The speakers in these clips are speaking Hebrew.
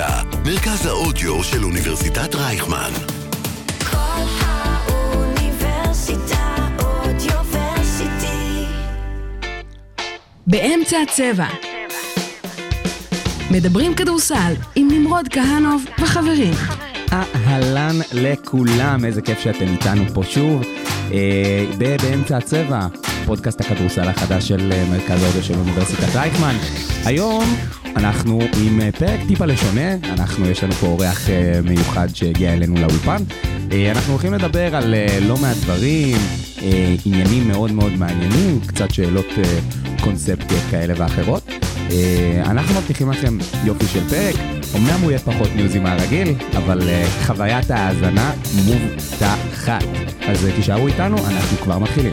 האוניברסיטה, מרכז האודיו של אוניברסיטת רייכמן. כל האוניברסיטה אודיוורסיטי. באמצע הצבע. מדברים כדורסל עם נמרוד כהנוב וחברים. אהלן לכולם, איזה כיף שאתם איתנו פה שוב. אה, באמצע הצבע, פודקאסט הכדורסל החדש של אה, מרכז ההודו של אוניברסיטת רייכמן. היום אנחנו עם אה, פרק טיפה לשונה, אנחנו, יש לנו פה אורח אה, מיוחד שהגיע אלינו לאולפן. אה, אנחנו הולכים לדבר על לא מעט דברים, עניינים מאוד מאוד מעניינים, קצת שאלות קונספטיות כאלה ואחרות. אנחנו מבטיחים לכם יופי של פרק, אמנם הוא יהיה פחות ניוזי מהרגיל, אבל חוויית ההאזנה מובטחת. אז תישארו איתנו, אנחנו כבר מתחילים.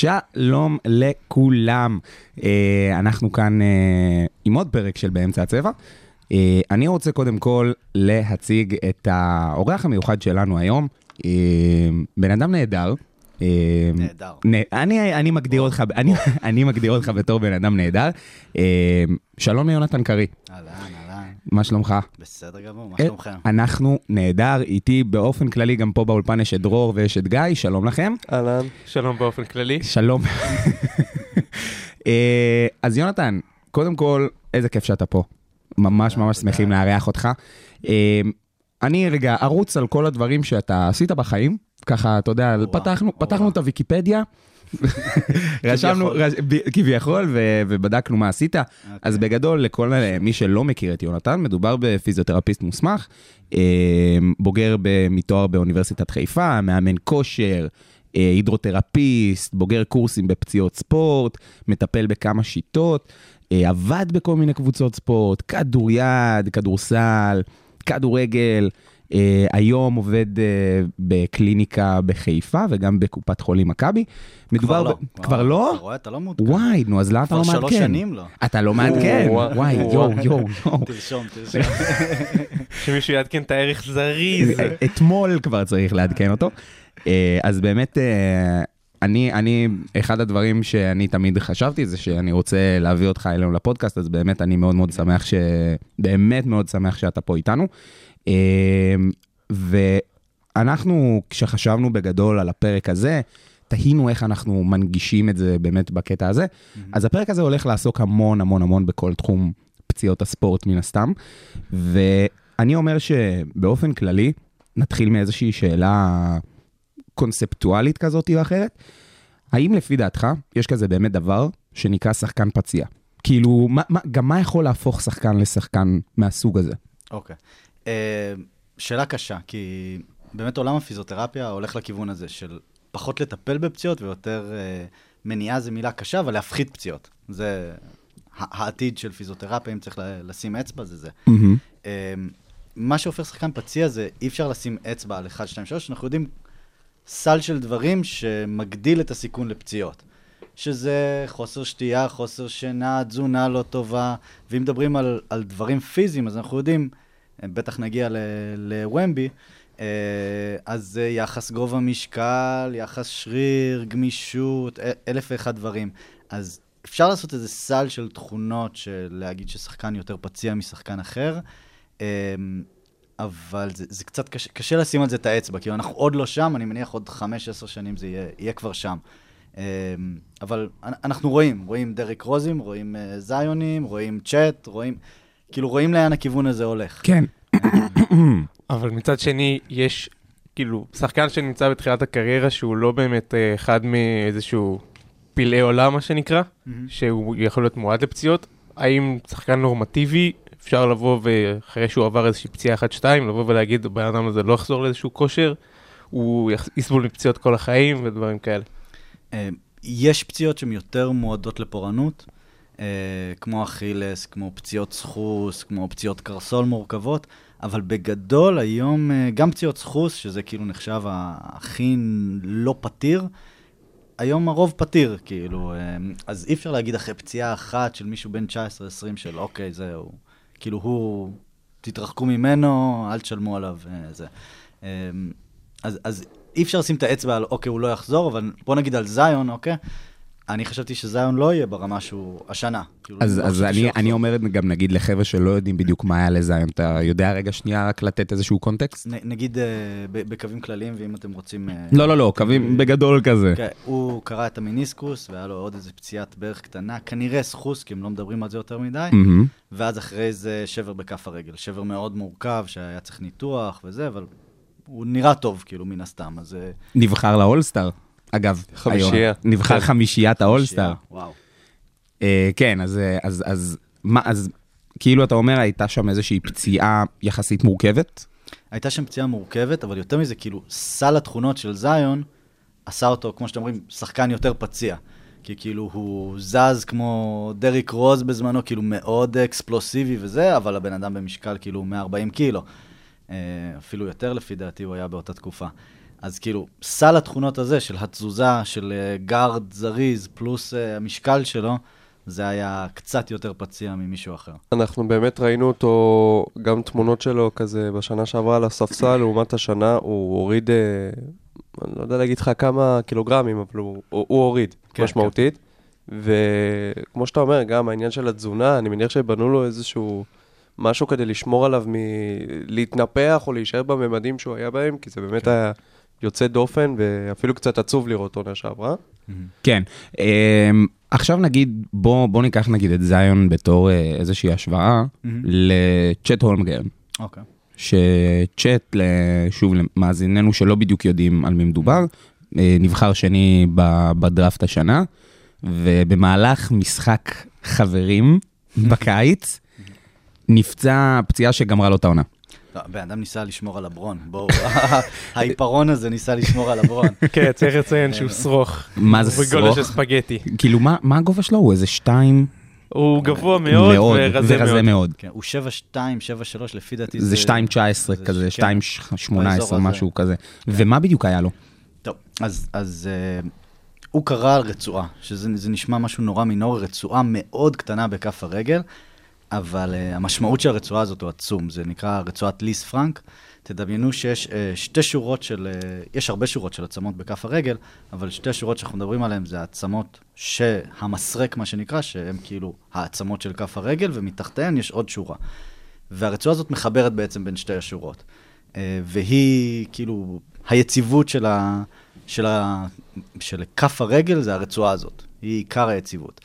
שלום לכולם. אה, אנחנו כאן אה, עם עוד פרק של באמצע הצבע. אה, אני רוצה קודם כל להציג את האורח המיוחד שלנו היום, בן אדם נהדר. נהדר. אני, אני, מגדיר אותך, אני, אני מגדיר אותך בתור בן אדם נהדר. שלום ליונתן קרי, אהלן. מה שלומך? בסדר גמור, מה אה, שלומכם? אנחנו נהדר, איתי באופן כללי גם פה באולפן יש את דרור ויש את גיא, שלום לכם. אהלן. שלום באופן כללי. שלום. אה, אז יונתן, קודם כל, איזה כיף שאתה פה. ממש ממש שמחים לארח אותך. אה, אני רגע ארוץ על כל הדברים שאתה עשית בחיים. ככה, אתה יודע, וואו, פתחנו, וואו. פתחנו את הוויקיפדיה. רשמנו, כביכול. ובדקנו מה עשית. אז בגדול, לכל מי שלא מכיר את יונתן, מדובר בפיזיותרפיסט מוסמך, אה, בוגר מתואר באוניברסיטת חיפה, מאמן כושר, אה, הידרותרפיסט, בוגר קורסים בפציעות ספורט, מטפל בכמה שיטות, אה, עבד בכל מיני קבוצות ספורט, כדוריד, כדורסל, כדורגל. אה, היום עובד אה, בקליניקה בחיפה וגם בקופת חולים מכבי. מדובר כבר ב- לא. כבר לא? אתה רואה, אתה לא מעודכן. וואי, נו, אז למה אתה לא כבר מעדכן? שלוש שנים לא. אתה לא מעדכן, וואי. יואו, יואו, יואו. תרשום, תרשום. שמישהו יעדכן את הערך זריז. אתמול כבר צריך לעדכן אותו. אה, אז באמת, אה, אני, אני, אחד הדברים שאני תמיד חשבתי זה שאני רוצה להביא אותך אלינו לפודקאסט, אז באמת אני מאוד מאוד שמח ש... באמת מאוד שמח שאתה פה איתנו. אה, ואנחנו, כשחשבנו בגדול על הפרק הזה, תהינו איך אנחנו מנגישים את זה באמת בקטע הזה. אז הפרק הזה הולך לעסוק המון המון המון בכל תחום פציעות הספורט מן הסתם. ואני אומר שבאופן כללי, נתחיל מאיזושהי שאלה קונספטואלית כזאת או אחרת. האם לפי דעתך יש כזה באמת דבר שנקרא שחקן פציע? כאילו, מה, מה, גם מה יכול להפוך שחקן לשחקן מהסוג הזה? אוקיי. אה, שאלה קשה, כי באמת עולם הפיזיותרפיה הולך לכיוון הזה של פחות לטפל בפציעות ויותר אה, מניעה זה מילה קשה, אבל להפחית פציעות. זה העתיד של פיזיותרפיה, אם צריך לשים אצבע, זה זה. אה, מה שהופך שחקן פציע זה אי אפשר לשים אצבע על 1, 2, 3, אנחנו יודעים סל של דברים שמגדיל את הסיכון לפציעות. שזה חוסר שתייה, חוסר שינה, תזונה לא טובה, ואם מדברים על, על דברים פיזיים, אז אנחנו יודעים, אה, בטח נגיע לוומבי, אה, אז יחס גובה משקל, יחס שריר, גמישות, אלף ואחד דברים. אז אפשר לעשות איזה סל של תכונות של להגיד ששחקן יותר פציע משחקן אחר, אה, אבל זה, זה קצת קשה, קשה לשים על זה את האצבע, כי אנחנו עוד לא שם, אני מניח עוד חמש, עשר שנים זה יהיה, יהיה כבר שם. אמ, אבל אנ- אנחנו רואים, רואים דרק רוזים, רואים אה, זיונים, רואים צ'אט, רואים, כאילו רואים לאן הכיוון הזה הולך. כן. אבל מצד שני, יש כאילו שחקן שנמצא בתחילת הקריירה שהוא לא באמת אה, אחד מאיזשהו פלאי עולם, מה שנקרא, שהוא יכול להיות מועד לפציעות. האם שחקן נורמטיבי, אפשר לבוא ואחרי שהוא עבר איזושהי פציעה אחת-שתיים, לבוא ולהגיד, הבן אדם הזה לא יחזור לאיזשהו כושר, הוא יסבול מפציעות כל החיים ודברים כאלה. אה, יש פציעות שהן יותר מועדות לפורענות, אה, כמו אכילס, כמו פציעות סחוס, כמו פציעות קרסול מורכבות, אבל בגדול היום אה, גם פציעות סחוס, שזה כאילו נחשב הכי לא פתיר, היום הרוב פתיר, כאילו, אה, אז אי אפשר להגיד אחרי פציעה אחת של מישהו בן 19-20 של אוקיי, זהו, כאילו הוא תתרחקו ממנו, אל תשלמו עליו, אה, זה. אז, אז אי אפשר לשים את האצבע על, אוקיי, הוא לא יחזור, אבל בוא נגיד על זיון, אוקיי? אני חשבתי שזיון לא יהיה ברמה שהוא השנה. כאילו, אז, לא אז אני. אני אומר גם נגיד לחבר'ה שלא יודעים בדיוק מה היה לזיון, אתה יודע רגע שנייה רק לתת איזשהו קונטקסט? נ, נגיד אה, ב- בקווים כלליים, ואם אתם רוצים... אה, לא, לא, לא, קווים בגדול כזה. כן, הוא קרע את המיניסקוס, והיה לו עוד איזה פציעת ברך קטנה, כנראה סחוס, כי הם לא מדברים על זה יותר מדי, מהמם. ואז אחרי זה שבר בכף הרגל. שבר מאוד מורכב, שהיה צריך ניתוח וזה, אבל הוא נראה טוב, כאילו, מן הסתם, אז... אה, נבחר לאולסטאר, אגב. חמישייה. היום. נבחר כן. חמישיית האולסטאר. וואו. אה, כן, אז, אה, אז, אז, מה, אז כאילו אתה אומר, הייתה שם איזושהי פציעה יחסית מורכבת? הייתה שם פציעה מורכבת, אבל יותר מזה, כאילו, סל התכונות של זיון עשה אותו, כמו שאתם אומרים, שחקן יותר פציע. כי כאילו הוא זז כמו דריק רוז בזמנו, כאילו מאוד אקספלוסיבי וזה, אבל הבן אדם במשקל כאילו 140 קילו. אה, אפילו יותר לפי דעתי הוא היה באותה תקופה. אז כאילו, סל התכונות הזה של התזוזה, של אה, גארד זריז, פלוס אה, המשקל שלו, זה היה קצת יותר פציע ממישהו אחר. אנחנו באמת ראינו אותו, גם תמונות שלו כזה בשנה שעברה על הספסל, לעומת השנה, הוא הוריד, אה, אני לא יודע להגיד לך כמה קילוגרמים, אבל הוא, הוא, הוא הוריד כן, משמעותית. וכמו שאתה אומר, גם העניין של התזונה, אני מניח שבנו לו איזשהו משהו כדי לשמור עליו מלהתנפח או להישאר בממדים שהוא היה בהם, כי זה באמת היה יוצא דופן, ואפילו קצת עצוב לראות עונה שעברה. כן. אה, עכשיו נגיד, בוא, בוא ניקח נגיד את זיון בתור אה, איזושהי השוואה לצ'ט הולמגרן. אוקיי. שצ'אט, ל- שוב, למאזיננו שלא בדיוק יודעים על מי מדובר, אה, נבחר שני ב- בדראפט השנה, ובמהלך משחק חברים בקיץ, נפצע פציעה שגמרה לו את העונה. לא, הבן אדם ניסה לשמור על הברון, בואו, העיפרון הזה ניסה לשמור על הברון. כן, צריך לציין שהוא שרוך. מה זה בגודל שרוך? של ספגטי. כאילו, מה, הגובה שלו? הוא איזה שתיים הוא גבוה מאוד ורזה מאוד. מאוד. כן, הוא 7-2, 7-3, לפי דעתי זה 2.19 זה- כזה, כן, 2.18, באזור הזה. משהו כזה. ומה בדיוק היה לו? טוב, אז, uh, הוא קרא על רצועה, שזה זה נשמע משהו נורא מינורי, רצועה מאוד קטנה בכף הרגל, אבל uh, המשמעות של הרצועה הזאת הוא עצום, זה נקרא רצועת ליס פרנק. תדמיינו שיש uh, שתי שורות של, uh, יש הרבה שורות של עצמות בכף הרגל, אבל שתי השורות שאנחנו מדברים עליהן זה העצמות שהמסרק, מה שנקרא, שהן כאילו העצמות של כף הרגל, ומתחתיהן יש עוד שורה. והרצועה הזאת מחברת בעצם בין שתי השורות. אה, והיא, כאילו, היציבות של, ה, של, ה, של כף הרגל זה הרצועה הזאת. היא עיקר היציבות.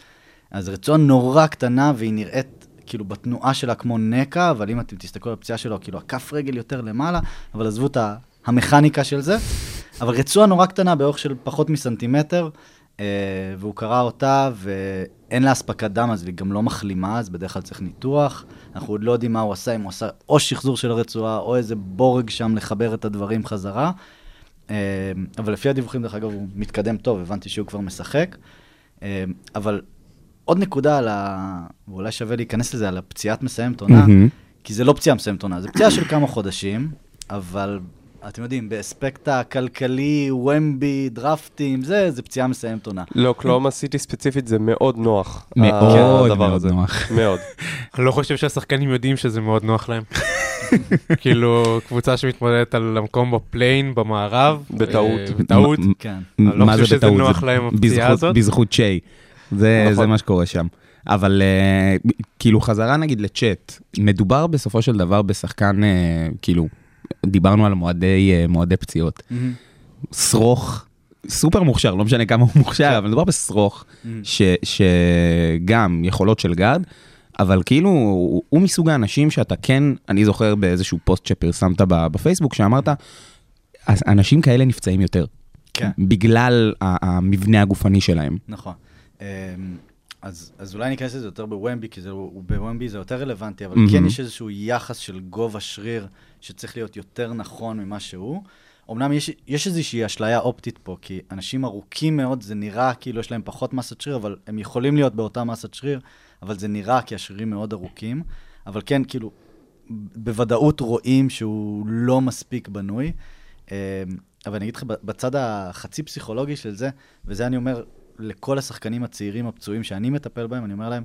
אז רצועה נורא קטנה והיא נראית כאילו בתנועה שלה כמו נקע, אבל אם אתם תסתכלו על הפציעה שלו, כאילו הכף רגל יותר למעלה, אבל עזבו את המכניקה של זה. אבל רצועה נורא קטנה באורך של פחות מסנטימטר, אה, והוא קרא אותה, ואין לה אספקת דם, אז היא גם לא מחלימה, אז בדרך כלל צריך ניתוח. אנחנו עוד לא יודעים מה הוא עשה, אם הוא עשה או שחזור של הרצועה, או איזה בורג שם לחבר את הדברים חזרה. אה, אבל לפי הדיווחים, דרך אגב, הוא מתקדם טוב, הבנתי שהוא כבר משחק. אה, אבל עוד נקודה על ה... ואולי שווה להיכנס לזה, על הפציעת מסיימת עונה. כי זה לא פציעה מסיימת עונה, זה פציעה של כמה חודשים, אבל אתם יודעים, באספקט הכלכלי, ומבי, דרפטים, זה, זה פציעה מסיימת עונה. לא, קלאומה סיטי ספציפית זה מאוד נוח. מאוד הדבר מאוד. נוח. מאוד. כן. אני לא חושב שהשחקנים יודעים שזה מאוד נוח להם. כאילו, קבוצה שמתמודדת על המקום בפליין, במערב. בטעות. אה, בטעות. כן. אני לא חושב זה שזה? נוח להם, הפציעה הזאת. בזכות צ'יי. זה נכון. זה מה שקורה שם. אבל אה, כאילו חזרה נגיד לצ'אט, מדובר בסופו של דבר בשחקן, אה, כאילו, דיברנו על מועדי, אה, מועדי פציעות. שרוך, סופר מוכשר, לא משנה כמה הוא מוכשר, אבל מדובר בשרוך, ש- שגם יכולות של גארד, אבל כאילו, הוא, הוא מסוג האנשים שאתה כן, אני זוכר באיזשהו פוסט שפרסמת בפייסבוק, שאמרת, "אז אנשים כאלה נפצעים יותר. כן. בגלל המבנה הגופני שלהם. נכון. אמ, אז, אז אולי ניכנס לזה יותר בוומבי, כי זה, בוומבי זה יותר רלוונטי, אבל מהמם. כן יש איזשהו יחס של גובה שריר שצריך להיות יותר נכון ממה שהוא. אמנם יש, יש איזושהי אשליה אופטית פה, כי אנשים ארוכים מאוד, זה נראה כאילו יש להם פחות מסת שריר, אבל הם יכולים להיות באותה מסת שריר, אבל זה נראה כי השרירים מאוד ארוכים. אבל כן, כאילו, בוודאות רואים שהוא לא מספיק בנוי. אמ, אבל אני אגיד לך, בצד החצי פסיכולוגי של זה, וזה אני אומר לכל השחקנים הצעירים הפצועים שאני מטפל בהם, אני אומר להם,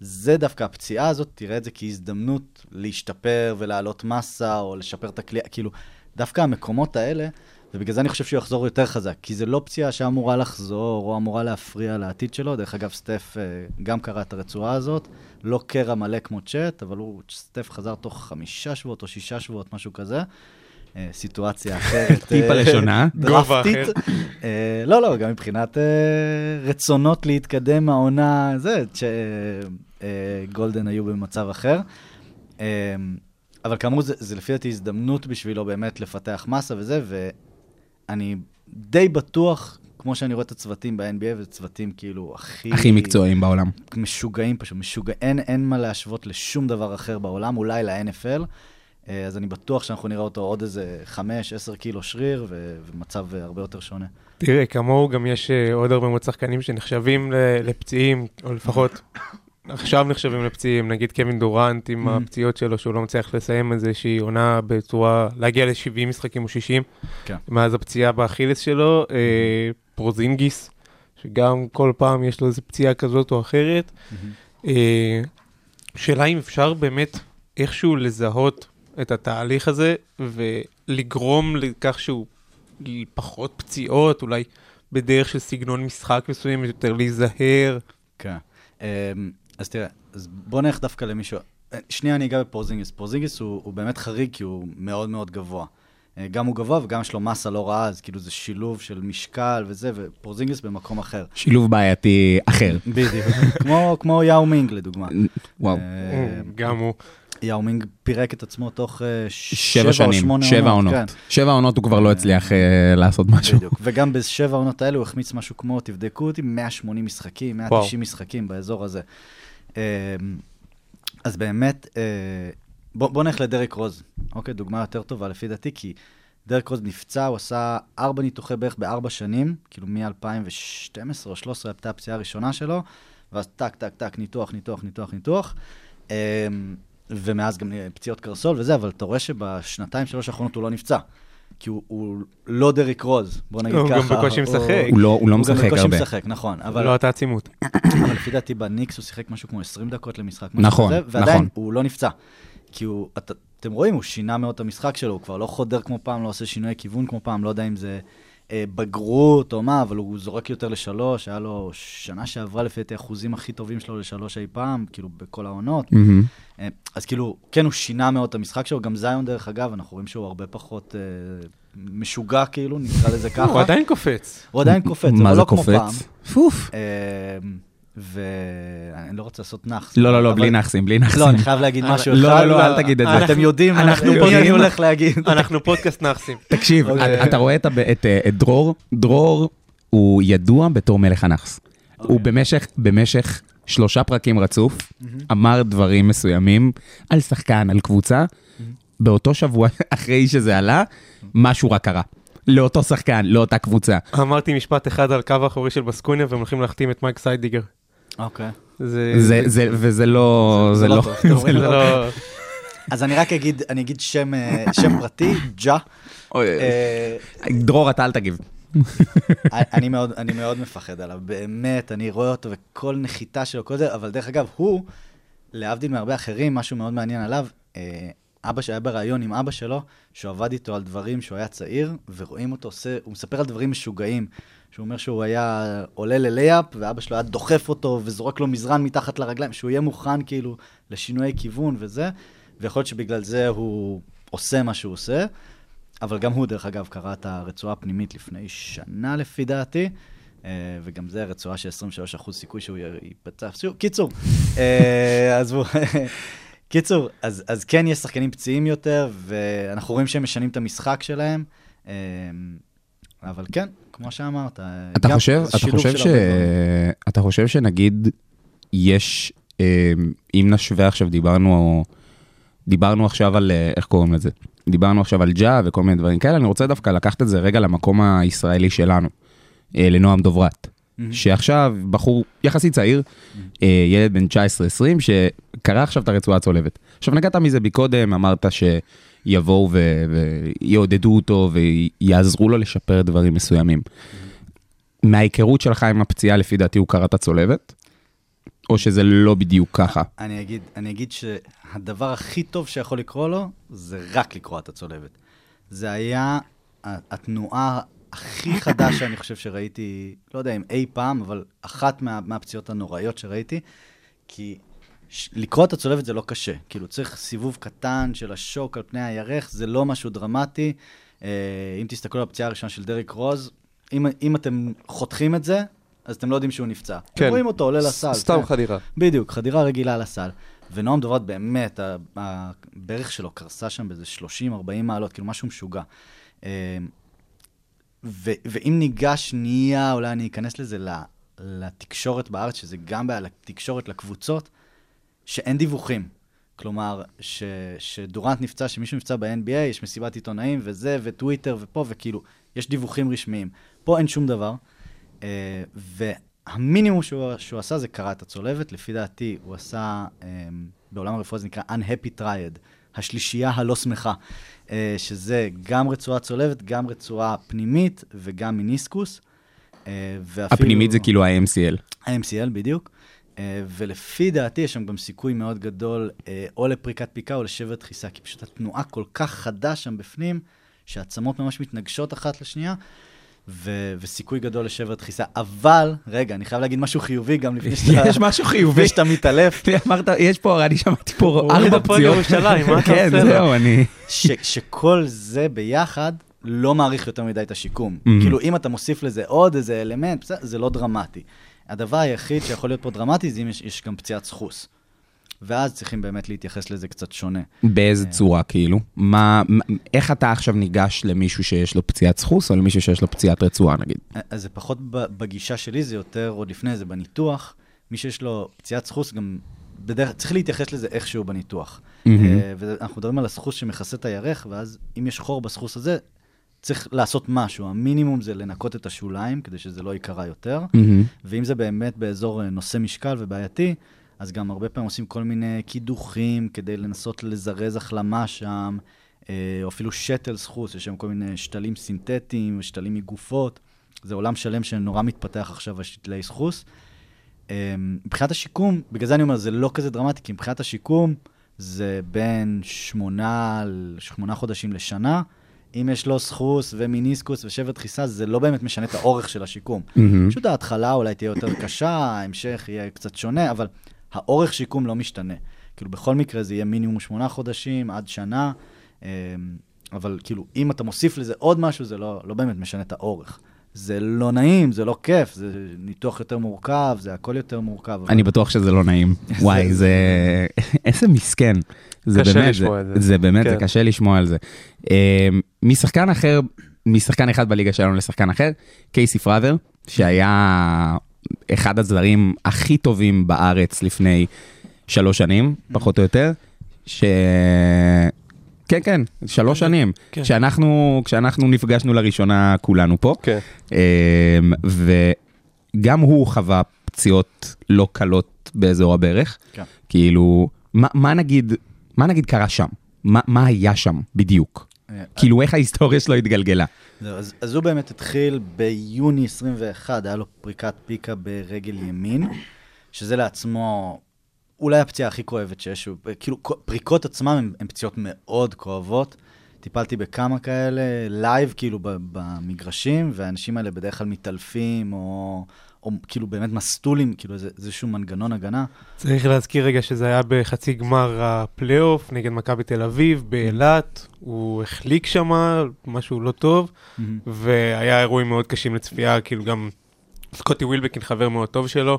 זה דווקא הפציעה הזאת, תראה את זה כהזדמנות להשתפר ולהעלות מסה, או לשפר את הכלייה, כאילו, דווקא המקומות האלה, ובגלל זה אני חושב שהוא יחזור יותר חזק, כי זה לא פציעה שאמורה לחזור, או אמורה להפריע לעתיד שלו. דרך אגב, סטף אה, גם קרא את הרצועה הזאת, לא קרע מלא כמו צ'אט, אבל הוא, סטף חזר תוך חמישה שבועות או שישה שבועות, משהו כזה. אה, סיטואציה אחרת. טיפה אה, לשונה. גובה דרפטית. אחר. אה, לא, לא, גם מבחינת רצונות להתקדם מהעונה, זה, שגולדן היו במצב אחר. אבל כאמור, זה, זה לפי דעתי הזדמנות בשבילו באמת לפתח מסה וזה, ואני די בטוח, כמו שאני רואה את הצוותים ב-NBA, וזה צוותים כאילו הכי... הכי מקצועיים בעולם. משוגעים פשוט, משוגעים, אין, אין מה להשוות לשום דבר אחר בעולם, אולי ל-NFL. אה, אז אני בטוח שאנחנו נראה אותו עוד איזה 5-10 קילו שריר, ומצב אה, הרבה יותר שונה. תראה, כמוהו גם יש אה, עוד הרבה מאוד שחקנים שנחשבים לפציעים, או לפחות עכשיו נחשבים לפציעים, נגיד קווין דורנט עם Mhm. הפציעות שלו, שהוא לא מצליח לסיים איזושהי עונה בצורה, להגיע ל-70 משחקים או 60, כן. מאז הפציעה באכילס שלו, אה, פורזינגיס, שגם כל פעם יש לו איזו פציעה כזאת או אחרת. אה, שאלה אם אפשר באמת איכשהו לזהות את התהליך הזה ולגרום לכך שהוא פחות פציעות, אולי בדרך של סגנון משחק מסוים, יותר להיזהר. כן. אמ, אז תראה, אז בוא נלך דווקא למישהו... אה, שנייה אני אגע בפורזינגיס. פורזינגיס הוא, הוא באמת חריג כי הוא מאוד מאוד גבוה. אה, גם הוא גבוה וגם יש לו מסה לא רעה, אז כאילו זה שילוב של משקל וזה, ופורזינגיס במקום אחר. שילוב בעייתי אחר. בדיוק. כמו, כמו יאו מינג לדוגמה. וואו. אה, גם הוא. יאו מינג פירק את עצמו תוך אה, שבע או שנים, שמונה שבע עונות. כן. שבע עונות הוא כבר לא הצליח אה, לעשות משהו. בדיוק. וגם בשבע העונות האלה הוא החמיץ משהו כמו, תבדקו אותי, 180 משחקים, 190 משחקים באזור הזה. אז באמת, אה, בוא, בוא נלך לדרק רוז. אוקיי, דוגמה יותר טובה לפי דעתי, כי דרק רוז נפצע, הוא עשה ארבע ניתוחי בערך בארבע שנים, כאילו מ-2012 או 2013 הייתה הפציעה הראשונה שלו, ואז טק, טק, טק, ניתוח, ניתוח, ניתוח, ניתוח. ומאז גם פציעות קרסול וזה, אבל אתה רואה שבשנתיים, שלוש האחרונות הוא לא נפצע. כי הוא, הוא לא דריק רוז, בוא נגיד הוא ככה. גם בקושי משחק. הוא לא- הוא לא הוא משחק גם בקושי הרבה. משחק, נכון. אבל, לא הייתה עצימות. אבל לפי דעתי בניקס הוא שיחק משהו כמו 20 דקות למשחק. נכון, כזה, ועדיין נכון. הוא לא נפצע. כי הוא, את, אתם רואים, הוא שינה מאוד את המשחק שלו, הוא כבר לא חודר כמו פעם, לא עושה שינוי כיוון כמו פעם, לא יודע אם זה בגרות או מה, אבל הוא זורק יותר לשלוש, היה לו שנה שעברה לפי דעתי האחוזים הכי טובים שלו לשלוש אי פעם, כאילו בכל העונות. אה, אז כאילו, כן, הוא שינה מאוד את המשחק שלו, גם זיון דרך אגב, אנחנו רואים שהוא הרבה פחות אה, משוגע כאילו, נקרא לזה ככה. הוא עדיין קופץ. הוא עדיין קופץ, מה אבל זה לא כמו פעם. קופץ? פוף. אה, ואני לא רוצה לעשות נאחס. לא, לא, לא, בלי נאחסים, בלי נאחסים. לא, אני חייב להגיד משהו לא, אחד. לא, לא, אל תגיד את זה. אתם יודעים, אנחנו אני הולך להגיד. אנחנו פודקאסט נאחסים. תקשיב, אוקיי. אתה רואה את ה- את, אה, את דרור? דרור הוא ידוע בתור מלך הנאחס. אוקיי. הוא במשך, במשך שלושה פרקים רצוף, אמר דברים מסוימים על שחקן, על קבוצה. באותו שבוע אחרי שזה עלה, משהו רק קרה. לאותו שחקן, לאותה קבוצה. אמרתי משפט אחד על קו האחורי של בסקוניה, והם הולכים להחתים את מייק סיידיגר. אוקיי. זה... זה, זה, וזה לא, זה לא לא, זה רואים? זה לא. לא... אז אני רק אגיד, אני אגיד שם אה, שם פרטי, ג'ה. אה, דרור, אתה אל תגיב. אני מאוד, אני מאוד מפחד עליו, באמת, אני רואה אותו וכל נחיתה שלו, כל זה, אבל דרך אגב, הוא, להבדיל מהרבה אחרים, משהו מאוד מעניין עליו, אה, אבא שהיה בריאיון עם אבא שלו, שהוא עבד איתו על דברים שהוא היה צעיר, ורואים אותו עושה, הוא מספר על דברים משוגעים. שהוא אומר שהוא היה עולה ללייפ, ואבא שלו היה דוחף אותו וזורק לו מזרן מתחת לרגליים, שהוא יהיה מוכן כאילו לשינויי כיוון וזה, ויכול להיות שבגלל זה הוא עושה מה שהוא עושה. אבל גם הוא, דרך אגב, קרא את הרצועה הפנימית לפני שנה, לפי דעתי, אה, וגם זה רצועה של 23% סיכוי שהוא ייפצע. קיצור, אה, עזבו. קיצור, אז, אז כן יש שחקנים פציעים יותר, ואנחנו רואים שהם משנים את המשחק שלהם, אה, אבל כן, כמו שאמרת, אתה גם חושב, אתה חושב ש... אתה חושב שנגיד יש, אה, אם נשווה עכשיו, דיברנו, דיברנו עכשיו על, אה, איך קוראים לזה? דיברנו עכשיו על ג'ה וכל מיני דברים כאלה, אני רוצה דווקא לקחת את זה רגע למקום הישראלי שלנו, לנועם דוברת. מהמם. שעכשיו בחור יחסית צעיר, אה, ילד בן 19-20, שקרא עכשיו את הרצועה הצולבת. עכשיו נגעת מזה מקודם, אמרת שיבואו ויעודדו אותו ויעזרו לו לשפר דברים מסוימים. מההיכרות שלך עם הפציעה, לפי דעתי הוא קרא את הצולבת? או שזה לא בדיוק ככה? אני אגיד, אני אגיד שהדבר הכי טוב שיכול לקרות לו, זה רק לקרוע את הצולבת. זה היה התנועה הכי חדה שאני חושב שראיתי, לא יודע אם אי פעם, אבל אחת מה, מהפציעות הנוראיות שראיתי, כי ש- לקרוע את הצולבת זה לא קשה. כאילו, צריך סיבוב קטן של השוק על פני הירך, זה לא משהו דרמטי. אה, אם תסתכלו על הפציעה הראשונה של דריק רוז, אם, אם אתם חותכים את זה, אז אתם לא יודעים שהוא נפצע. כן. אתם רואים אותו עולה לסל. סתם כן. חדירה. בדיוק, חדירה רגילה לסל. ונועם דוברת באמת, הברך שלו קרסה שם באיזה 30-40 מעלות, כאילו משהו משוגע. ו- ואם ניגש שנייה, אולי אני אכנס לזה לתקשורת בארץ, שזה גם בעיה לתקשורת לקבוצות, שאין דיווחים. כלומר, ש- שדורנט נפצע, שמישהו נפצע ב-NBA, יש מסיבת עיתונאים וזה, וטוויטר ופה, וכאילו, יש דיווחים רשמיים. פה אין שום דבר. אה, והמינימום שהוא, שהוא עשה זה קרע את הצולבת. לפי דעתי, הוא עשה, אה, בעולם הרפואה זה נקרא Unhappy Triad, השלישייה הלא שמחה, אה, שזה גם רצועה צולבת, גם רצועה פנימית וגם מיניסקוס. אה, ואפילו... הפנימית זה כאילו ה-MCL. ה-MCL בדיוק. אה, ולפי דעתי יש שם גם סיכוי מאוד גדול או לפריקת פיקה או לשבר דחיסה, כי פשוט התנועה כל כך חדה שם בפנים, שהעצמות ממש מתנגשות אחת לשנייה, ו- וסיכוי גדול לשבר דחיסה. אבל, רגע, אני חייב להגיד משהו חיובי גם לפני שאתה... יש משהו חיובי. לפני שאתה מתעלף. אמרת, יש פה, אני שמעתי פה ארבע פציעות. ירושלים, מה אתה כן, עושה לו? זהו, אני... שכל זה ביחד לא מעריך יותר מדי את השיקום. Mhm. כאילו, אם אתה מוסיף לזה עוד איזה אלמנט, זה לא דרמטי. הדבר היחיד שיכול להיות פה דרמטי זה אם יש, יש גם פציעת סחוס. ואז צריכים באמת להתייחס לזה קצת שונה. באיזה צורה, כאילו? מה, איך אתה עכשיו ניגש למישהו שיש לו פציעת סחוס, או למישהו שיש לו פציעת רצועה, נגיד? אז זה פחות בגישה שלי, זה יותר עוד לפני זה בניתוח. מי שיש לו פציעת סחוס גם, בדרך, צריך להתייחס לזה איכשהו בניתוח. אה, ואנחנו מדברים על הסחוס שמכסה את הירך, ואז אם יש חור בסחוס הזה, צריך לעשות משהו. המינימום זה לנקות את השוליים, כדי שזה לא ייקרע יותר. מהמם. ואם זה באמת באזור אה, נושא משקל ובעייתי, אז גם הרבה פעמים עושים כל מיני קידוחים כדי לנסות לזרז החלמה שם, אה, או אפילו שתל סחוס, יש שם כל מיני שתלים סינתטיים, שתלים מגופות. זה עולם שלם שנורא מתפתח עכשיו, השתלי סחוס. אה, מבחינת השיקום, בגלל זה אני אומר, זה לא כזה דרמטי, כי מבחינת השיקום זה בין שמונה, שמונה חודשים לשנה. אם יש לו סחוס ומיניסקוס ושבר דחיסה, זה לא באמת משנה את האורך של השיקום. מהמם. פשוט ההתחלה אולי תהיה יותר קשה, ההמשך יהיה קצת שונה, אבל האורך שיקום לא משתנה. כאילו, בכל מקרה זה יהיה מינימום שמונה חודשים עד שנה, אמ, אבל כאילו, אם אתה מוסיף לזה עוד משהו, זה לא, לא באמת משנה את האורך. זה לא נעים, זה לא כיף, זה ניתוח יותר מורכב, זה הכל יותר מורכב. אבל- אני בטוח שזה לא נעים. וואי, זה... איזה מסכן. זה קשה באמת, לשמוע זה- את זה. זה באמת, זה כן. קשה לשמוע על זה. אה, משחקן אחר, משחקן אחד בליגה שלנו לשחקן אחר, קייסי פראבר, שהיה אחד הזרים הכי טובים בארץ לפני שלוש שנים, פחות או יותר, ש... כן, כן, שלוש שנים. כן. כשאנחנו, כשאנחנו נפגשנו לראשונה כולנו פה, כן. אמ, וגם הוא חווה פציעות לא קלות באזור הברך. כן. כאילו, מה, מה נגיד, מה נגיד קרה שם? מה, מה היה שם בדיוק? כאילו, איך ההיסטוריה שלו התגלגלה? אז, הוא באמת התחיל ביוני 21, היה לו פריקת פיקה ברגל ימין, שזה לעצמו אולי הפציעה הכי כואבת שיש. כאילו, פריקות עצמן הן פציעות מאוד כואבות. טיפלתי בכמה כאלה, לייב כאילו במגרשים, והאנשים האלה בדרך כלל מתעלפים, או, או כאילו באמת מסטולים, כאילו איזה, איזשהו מנגנון הגנה. צריך להזכיר רגע שזה היה בחצי גמר הפלייאוף נגד מכבי תל אביב באילת, הוא החליק שם, משהו לא טוב, והיה אירועים מאוד קשים לצפייה, כאילו גם סקוטי ווילבקין חבר מאוד טוב שלו,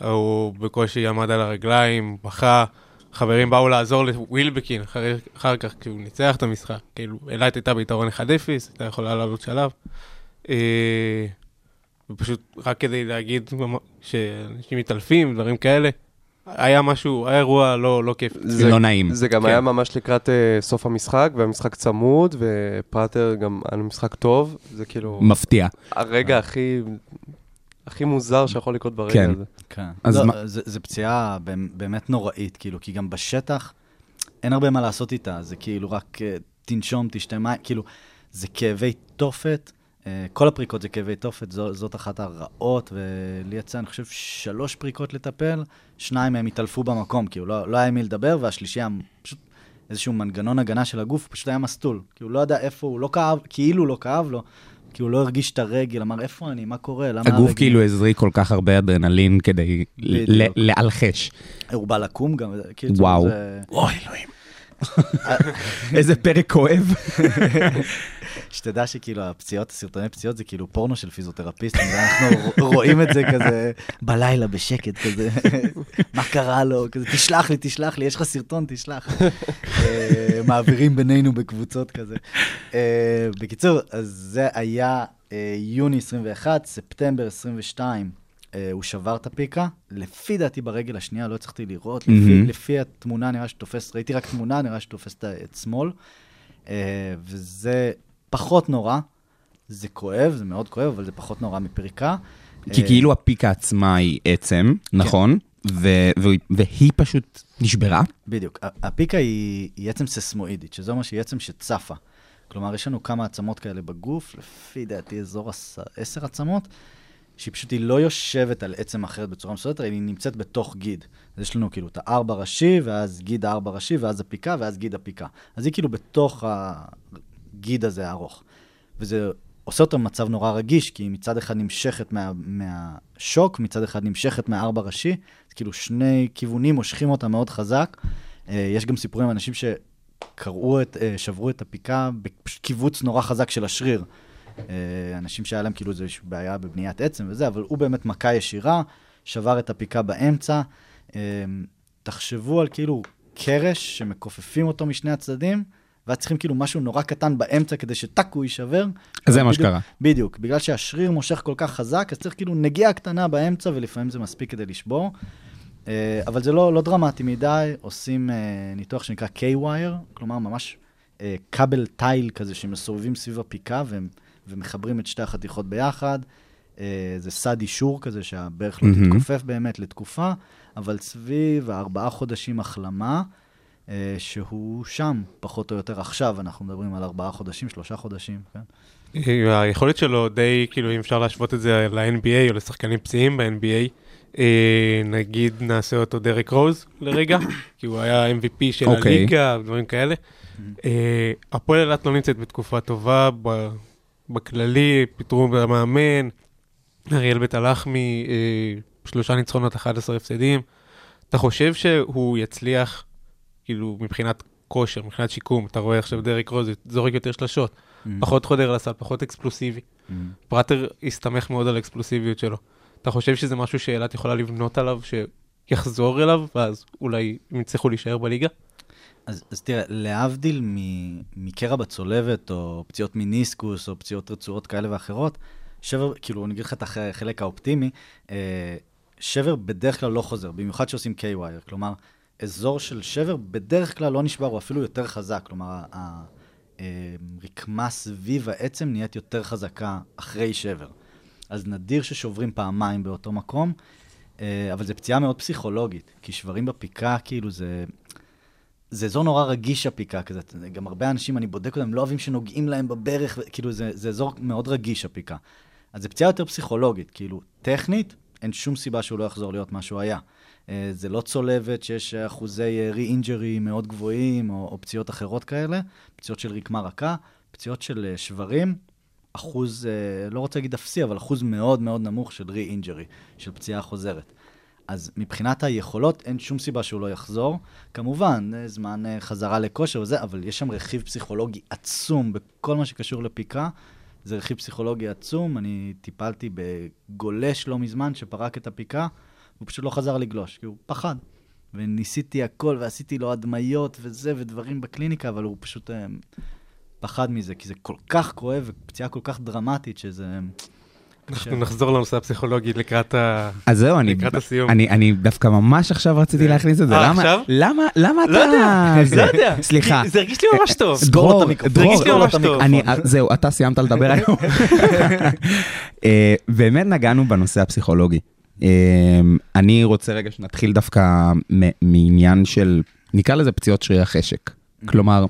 הוא בקושי עמד על הרגליים, בכה, חברים באו לעזור לווילבקין אחרי, אחר כך כשהוא ניצח את המשחק, כאילו אילת הייתה ביתרון 1-0, הייתה יכולה לעלות שלב. אה, ופשוט רק כדי להגיד שאנשים מתעלפים, דברים כאלה. היה משהו, היה אירוע לא, לא כיף. זה לא נעים. זה גם כן. היה ממש לקראת אה, סוף המשחק, והמשחק צמוד, ופרטר גם היה לו משחק טוב, זה כאילו מפתיע. הרגע הכי... הכי מוזר שיכול לקרות ברגע כן. הזה. כן. אז לא, מה- זה, זה פציעה באמת- נוראית, כאילו, כי גם בשטח אין הרבה מה לעשות איתה, זה כאילו רק אה, תנשום, תשתה מים, כאילו, זה כאבי תופת, אה, כל הפריקות זה כאבי תופת, זו, זאת אחת הרעות, ולי יצא, אני חושב, שלוש פריקות לטפל, שניים מהם התעלפו במקום, כי הוא לא, לא היה עם מי לדבר, והשלישי היה פשוט איזשהו מנגנון הגנה של הגוף, פשוט היה מסטול. כי הוא לא ידע איפה, הוא לא כאב, כאילו לא כאב לו, כי הוא לא הרגיש את הרגל, אמר, איפה אני, מה קורה, למה הגוף הרגל?" כאילו הזריק כל כך הרבה אדרנלין כדי. לאלחש. הוא בא לקום גם, כאילו, וואו. זה... אוי אלוהים. איזה פרק כואב. שתדע שכאילו הפציעות, הסרטוני פציעות זה כאילו פורנו של פיזיותרפיסטים, ואנחנו רואים את זה כזה בלילה בשקט כזה, מה קרה לו, כזה תשלח לי, תשלח לי, יש לך סרטון, תשלח. אה, מעבירים בינינו בקבוצות כזה. אה, בקיצור, אז זה היה אה, יוני 21, ספטמבר 22. אה, הוא שבר את הפיקה, לפי דעתי ברגל השנייה, לא הצלחתי לראות, לפי, מהמם. לפי התמונה נראה שתופס, ראיתי רק תמונה, נראה שתופס את שמאל, וזה פחות נורא, זה כואב, זה מאוד כואב, אבל זה פחות נורא מפריקה. כי אה, כאילו הפיקה עצמה היא עצם, נכון? ו- ו- והיא פשוט נשברה? בדיוק. ה- הפיקה היא, היא עצם ססמואידית, שזה אומר שהיא עצם שצפה. כלומר, יש לנו כמה עצמות כאלה בגוף, לפי דעתי אזור עש- עשר עצמות, שהיא פשוט, היא לא יושבת על עצם אחרת בצורה מסודרת, אלא היא נמצאת בתוך גיד. אז יש לנו כאילו את הארבע ראשי, ואז גיד הארבע ראשי, ואז הפיקה, ואז גיד הפיקה. אז היא כאילו בתוך הגיד הזה הארוך. וזה עושה אותו מצב נורא רגיש, כי היא מצד אחד נמשכת מה, מהשוק, מצד אחד נמשכת מהארבע ראשי, אז כאילו שני כיוונים מושכים אותה מאוד חזק. אה, יש גם סיפורים על אנשים שקראו את, אה, שברו את הפיקה בפשוט קיבוץ נורא חזק של השריר. אה, אנשים שהיה להם כאילו איזושהי בעיה בבניית עצם וזה, אבל הוא באמת מכה ישירה, שבר את הפיקה באמצע. תחשבו על כאילו קרש שמכופפים אותו משני הצדדים, ואז צריכים כאילו משהו נורא קטן באמצע כדי שטאק הוא יישבר. זה מה שקרה. בדיוק, בגלל שהשריר מושך כל כך חזק, אז צריך כאילו נגיעה קטנה באמצע, ולפעמים זה מספיק כדי לשבור. אה, אבל זה לא, לא דרמטי מדי, עושים אה, ניתוח שנקרא K-Wire, כלומר ממש אה, כבל תיל כזה שמסובבים סביב הפיקה והם, ומחברים את שתי החתיכות ביחד. זה סד אישור כזה שהברך לא מהמם. תתכופף באמת לתקופה, אבל סביב הארבעה חודשים החלמה, שהוא שם, פחות או יותר עכשיו, אנחנו מדברים על ארבעה חודשים, שלושה חודשים, כן? אה, היכולת שלו די, כאילו, אם אפשר להשוות את זה ל-NBA או לשחקנים פציעים ב-NBA, אה, נגיד נעשה אותו דרק רוז לרגע, כי הוא היה MVP של אוקיי. הליגה, דברים כאלה. אה, הפועל אילת לא נמצאת בתקופה טובה, ב- בכללי, פיטרו במאמן, אריאל בית הלחמי, אה, שלושה ניצחונות, 11 הפסדים. אתה חושב שהוא יצליח, כאילו, מבחינת כושר, מבחינת שיקום, אתה רואה עכשיו דרק רוז זורק יותר שלשות, פחות חודר לסל, פחות אקספלוסיבי. פרטר הסתמך מאוד על האקספלוסיביות שלו. אתה חושב שזה משהו שאילת יכולה לבנות עליו, שיחזור אליו, ואז אולי הם יצליחו להישאר בליגה? אז, אז תראה, להבדיל מ- מקרע בצולבת, או פציעות מיניסקוס, או פציעות רצועות כאלה ואחרות, שבר, כאילו, אני אגיד לך את החלק האופטימי, אה, שבר בדרך כלל לא חוזר, במיוחד שעושים K-Wire. כלומר, אזור של שבר בדרך כלל לא נשבר, הוא אפילו יותר חזק. כלומר, הרקמה סביב העצם נהיית יותר חזקה אחרי שבר. אז נדיר ששוברים פעמיים באותו מקום, אה, אבל זו פציעה מאוד פסיכולוגית, כי שברים בפיקה, כאילו, זה... זה אזור נורא רגיש הפיקה כזה, גם הרבה אנשים, אני בודק אותם, לא אוהבים שנוגעים להם בברך, כאילו זה, זה אזור מאוד רגיש הפיקה. אז זו פציעה יותר פסיכולוגית, כאילו, טכנית, אין שום סיבה שהוא לא יחזור להיות מה שהוא היה. אה, זה לא צולבת שיש אחוזי re-injury מאוד גבוהים, או, או פציעות אחרות כאלה, פציעות של רקמה רכה, פציעות של אה, שברים, אחוז, אה, לא רוצה להגיד אפסי, אבל אחוז מאוד מאוד נמוך של re-injury, של פציעה חוזרת. אז מבחינת היכולות, אין שום סיבה שהוא לא יחזור. כמובן, אה, זמן אה, חזרה לכושר וזה, אבל יש שם רכיב פסיכולוגי עצום בכל מה שקשור לפיקה. זה רכיב פסיכולוגי עצום. אני טיפלתי בגולש לא מזמן שפרק את הפיקה, הוא פשוט לא חזר לגלוש, כי הוא פחד. וניסיתי הכל, ועשיתי לו הדמיות וזה, ודברים בקליניקה, אבל הוא פשוט אה, פחד מזה, כי זה כל כך כואב, ופציעה כל כך דרמטית, שזה... אה, אנחנו נחזור לנושא הפסיכולוגי לקראת ה... אז זהו, אני, לקראת הסיום. אני, אני דווקא ממש עכשיו רציתי להכניס את זה. אה, למה, עכשיו? למה, למה אתה... לא יודע, זה- לא יודע. סליחה. זה הרגיש לי ממש טוב. סגור את דרור, המיקרופון. דרור, הרגיש לי ממש טוב. אני, זהו, אתה סיימת לדבר היום. אה, באמת נגענו בנושא הפסיכולוגי. אה, אני רוצה רגע שנתחיל דווקא מעניין של, נקרא לזה פציעות שריר החשק. כלומר,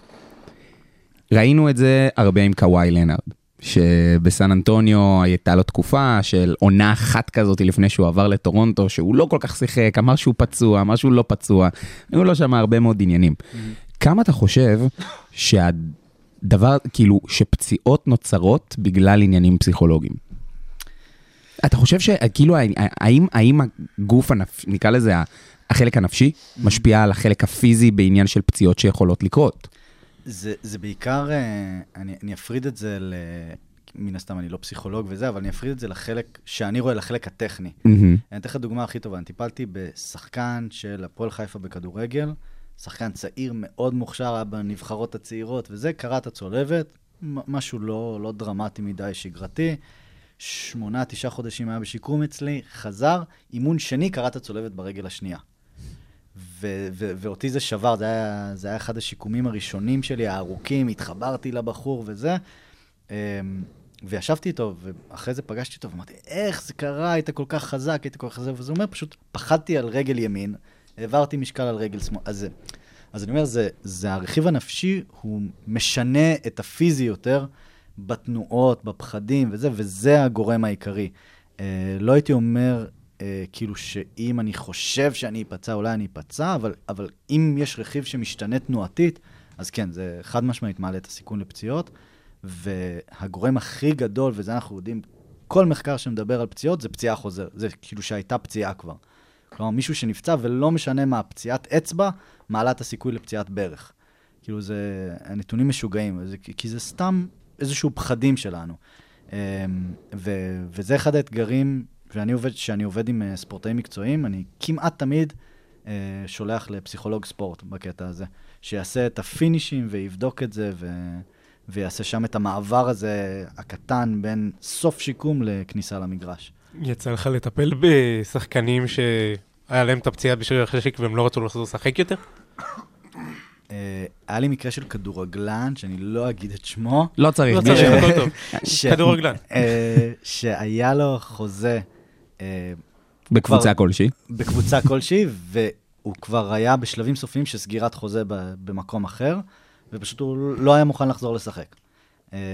ראינו את זה הרבה עם קוואי לנארד, שבסן אנטוניו הייתה לו תקופה של עונה אחת כזאת לפני שהוא עבר לטורונטו, שהוא לא כל כך שיחק, אמר שהוא פצוע, אמר שהוא לא פצוע, היו לו שם הרבה מאוד עניינים. כמה אתה חושב שהדבר, כאילו, שפציעות נוצרות בגלל עניינים פסיכולוגיים? אתה חושב שכאילו, האם, האם הגוף הנפשי, נקרא לזה החלק הנפשי, משפיע על החלק הפיזי בעניין של פציעות שיכולות לקרות? זה, זה בעיקר, אה, אני, אני אפריד את זה ל... מן הסתם, אני לא פסיכולוג וזה, אבל אני אפריד את זה לחלק, שאני רואה לחלק הטכני. מהמם. אני אתן לך דוגמה הכי טובה. אני טיפלתי בשחקן של הפועל חיפה בכדורגל, שחקן צעיר מאוד מוכשר, היה בנבחרות הצעירות, וזה, קרע את הצולבת, משהו לא, לא דרמטי מדי, שגרתי. שמונה, תשעה חודשים היה בשיקום אצלי, חזר, אימון שני, קרע את הצולבת ברגל השנייה. ו- ו- ואותי זה שבר, זה היה, זה היה אחד השיקומים הראשונים שלי, הארוכים, התחברתי לבחור וזה. אמ, וישבתי איתו, ואחרי זה פגשתי אותו, ואמרתי, איך זה קרה, היית כל כך חזק, היית כל כך חזק, וזה אומר, פשוט פחדתי על רגל ימין, העברתי משקל על רגל שמאל. אז, אז אני אומר, זה, זה הרכיב הנפשי, הוא משנה את הפיזי יותר בתנועות, בפחדים וזה, וזה הגורם העיקרי. אה, לא הייתי אומר, אה, כאילו, שאם אני חושב שאני אפצע, אולי אני אפצע, אבל, אבל אם יש רכיב שמשתנה תנועתית, אז כן, זה חד משמעית מעלה את הסיכון לפציעות. והגורם הכי גדול, וזה אנחנו יודעים, כל מחקר שמדבר על פציעות זה פציעה חוזרת. זה כאילו שהייתה פציעה כבר. כלומר, מישהו שנפצע, ולא משנה מה, פציעת אצבע, מעלה את הסיכוי לפציעת ברך. כאילו זה, הנתונים משוגעים, זה, כי זה סתם איזשהו פחדים שלנו. אמ, ו, וזה אחד האתגרים, שאני עובד, שאני עובד עם אה, ספורטאים מקצועיים, אני כמעט תמיד אה, שולח לפסיכולוג ספורט בקטע הזה, שיעשה את הפינישים ויבדוק את זה, ו, ויעשה שם את המעבר הזה הקטן בין סוף שיקום לכניסה למגרש. יצא לך לטפל בשחקנים שהיה להם את הפציעה בשריר החשק והם לא רצו לחזור לשחק יותר? אה, היה לי מקרה של כדורגלן, שאני לא אגיד את שמו, לא צריך. לא מי צריך, הכל טוב. כדורגלן. אה, שהיה לו חוזה אה, בקבוצה כלשהי. בקבוצה כלשהי, והוא כבר היה בשלבים סופיים של סגירת חוזה במקום אחר, ופשוט הוא לא היה מוכן לחזור לשחק.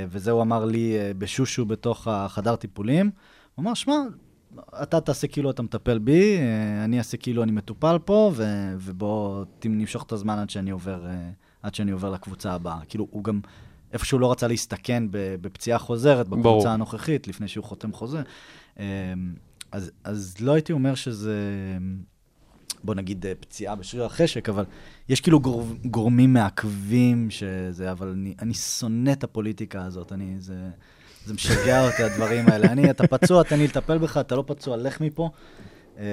וזה הוא אמר לי בשושו בתוך החדר טיפולים. הוא אמר, שמע, אתה תעשה כאילו אתה מטפל בי, אני אעשה כאילו אני מטופל פה, ו- ובוא נמשוך את הזמן עד שאני עובר, אה, עד שאני עובר לקבוצה הבאה. כאילו, הוא גם איפשהו לא רצה להסתכן בפציעה חוזרת בקבוצה ברור. הנוכחית, לפני שהוא חותם חוזה. אה, אז, אז לא הייתי אומר שזה, בוא נגיד, אה, פציעה בשריר החשק, אבל יש כאילו גור, גורמים מעכבים שזה, אבל אני, אני שונא את הפוליטיקה הזאת, אני, זה, זה משגע אותי, הדברים האלה. אני, אתה פצוע, תן לי לטפל בך, אתה לא פצוע, לך מפה. אה,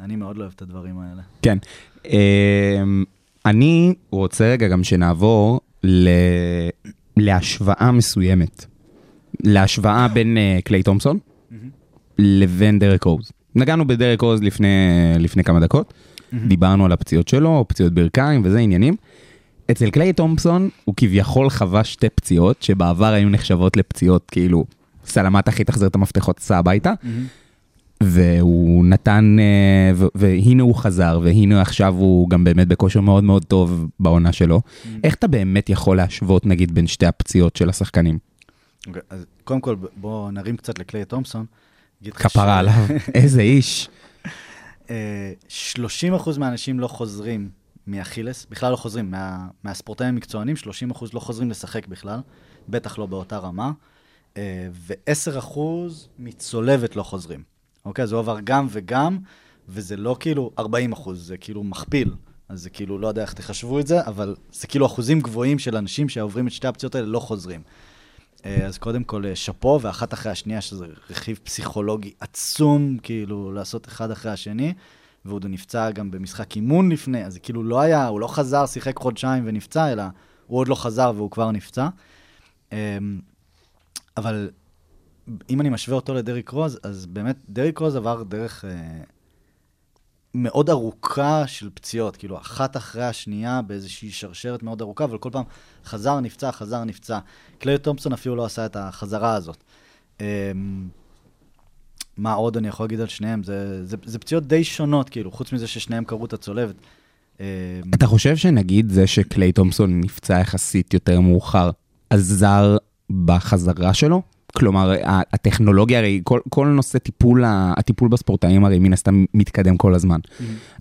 אני מאוד לא אוהב את הדברים האלה. כן. אמ, אני רוצה רגע גם שנעבור ל... להשוואה מסוימת. להשוואה בין אה, קליי תומפסון לבין דרק רוז. נגענו בדרק רוז לפני, לפני כמה דקות, דיברנו על הפציעות שלו, פציעות ברכיים וזה עניינים. אצל קליי תומפסון הוא כביכול חווה שתי פציעות שבעבר היו נחשבות לפציעות כאילו סלמת אחי תחזיר את המפתחות סע הביתה. והוא נתן, אה, ו- והנה הוא חזר, והנה עכשיו הוא גם באמת בכושר מאוד מאוד טוב בעונה שלו. איך אתה באמת יכול להשוות נגיד בין שתי הפציעות של השחקנים? אוקיי, אז קודם כל, בואו נרים קצת לקליי תומפסון. כפרה עליו, איזה איש. אה, 30% מהאנשים לא חוזרים מאכילס, בכלל לא חוזרים, מה, מהספורטאים המקצוענים, 30% לא חוזרים לשחק בכלל, בטח לא באותה רמה, אה, ו-10% מצולבת לא חוזרים. אוקיי? אז הוא עבר גם וגם, וזה לא כאילו 40%, זה כאילו מכפיל. אז זה כאילו, לא יודע איך תחשבו את זה, אבל זה כאילו אחוזים גבוהים של אנשים שעוברים את שתי הפציעות האלה לא חוזרים. אה, אז קודם כל, אה, שאפו, ואחת אחרי השנייה, שזה רכיב פסיכולוגי עצום, כאילו, לעשות אחד אחרי השני. והוא עוד נפצע גם במשחק אימון לפני, אז כאילו לא היה, הוא לא חזר, שיחק חודשיים ונפצע, אלא הוא עוד לא חזר והוא כבר נפצע. אמ, אבל אם אני משווה אותו לדריק רוז, אז באמת, דריק רוז עבר דרך אה, מאוד ארוכה של פציעות, כאילו, אחת אחרי השנייה באיזושהי שרשרת מאוד ארוכה, אבל כל פעם חזר, נפצע, חזר, נפצע. קליי תומפסון אפילו לא עשה את החזרה הזאת. אמ, מה עוד אני יכול להגיד על שניהם? זה, זה, זה פציעות די שונות, כאילו, חוץ מזה ששניהם קראו את הצולבת. אמ, אתה חושב שנגיד זה שקליי תומפסון נפצע יחסית יותר מאוחר, עזר בחזרה שלו? כלומר, הטכנולוגיה, הרי כל, כל נושא טיפול, הטיפול בספורטאים הרי מן הסתם מתקדם כל הזמן.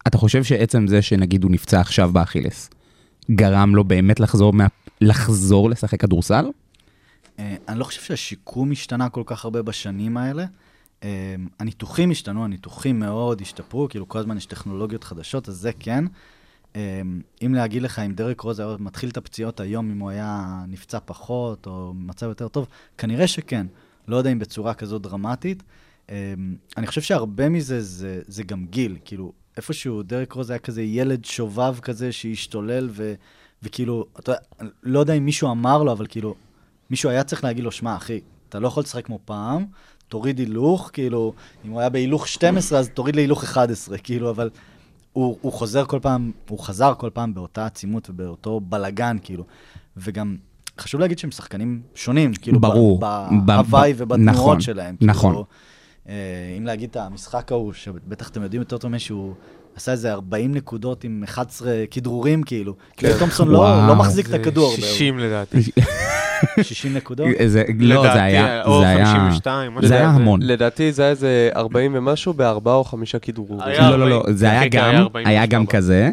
אתה חושב שעצם זה שנגיד הוא נפצע עכשיו באכילס, גרם לו באמת לחזור, מה, לחזור לשחק כדורסל? אה, אני לא חושב שהשיקום השתנה כל כך הרבה בשנים האלה. אה, הניתוחים השתנו, הניתוחים מאוד השתפרו, כאילו כל הזמן יש טכנולוגיות חדשות, אז זה כן. אה, אם להגיד לך, אם דרק רוז היה מתחיל את הפציעות היום, אם הוא היה נפצע פחות או במצב יותר טוב, כנראה שכן. לא יודע אם בצורה כזו דרמטית. אה, אני חושב שהרבה מזה זה, זה גם גיל, כאילו, איפשהו דרק רוז היה כזה ילד שובב כזה שהשתולל, ו, וכאילו, אתה יודע, לא יודע אם מישהו אמר לו, אבל כאילו, מישהו היה צריך להגיד לו, שמע, אחי, אתה לא יכול לשחק כמו פעם, תוריד הילוך, כאילו, אם הוא היה בהילוך 12, אז תוריד להילוך 11, כאילו, אבל הוא, הוא חוזר כל פעם, הוא חזר כל פעם באותה עצימות ובאותו בלגן, כאילו. וגם, חשוב להגיד שהם שחקנים שונים, כאילו, ברור. בהוואי ובתנועות נכון, שלהם. נכון. כאילו, אה, אם להגיד את המשחק ההוא, שבטח אתם יודעים יותר טוב ממני, שהוא עשה איזה 40 נקודות עם 11 כדרורים, כאילו. כאילו, תומפסון לא. לא מחזיק את הכדור. הרבה, 60 לדעתי. 60 נקודות. זה, לא, לדעתי, זה היה, או זה היה, 52, משהו זה היה. המון. לדעתי זה היה איזה 40 ומשהו בארבעה או חמישה כדרורים. היה לא, לא, לא, 40. זה היה כן, כן, היה גם, 40 היה גם. כזה,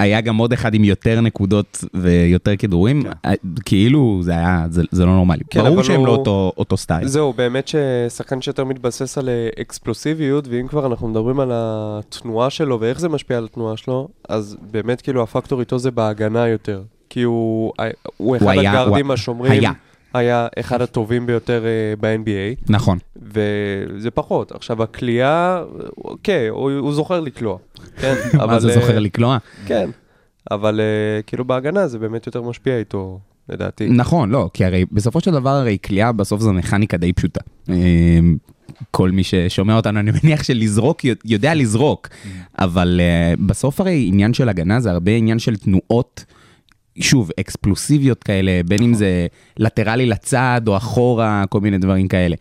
היה גם עוד אחד עם יותר נקודות ויותר כדורים, אה, כאילו זה היה, זה זה לא נורמלי. כן, ברור שהם הוא- לא אותו- אותו סטייל. זהו, באמת ששחקן שיותר מתבסס על אה, אקספלוסיביות, ואם כבר אנחנו מדברים על התנועה שלו ואיך זה משפיע על התנועה שלו, אז באמת כאילו הפקטור איתו זה בהגנה יותר. כי הוא, הוא אחד היה- הגארדים הוא- השומרים, היה. היה אחד הטובים ביותר אה, ב-NBA, נכון. וזה פחות. עכשיו, הכלייה, אוקיי, הוא, הוא זוכר לקלוע. כן, מה זה אה, זוכר לקלוע? כן, אבל אה, כאילו בהגנה זה באמת יותר משפיע איתו, לדעתי. נכון, לא, כי הרי בסופו של דבר הרי כליאה בסוף זו מכניקה די פשוטה. כל מי ששומע אותנו, אני מניח שלזרוק, יודע לזרוק, אבל אה, בסוף הרי עניין של הגנה זה הרבה עניין של תנועות, שוב, אקספלוסיביות כאלה, בין אם זה לטרלי לצד או אחורה, כל מיני דברים כאלה.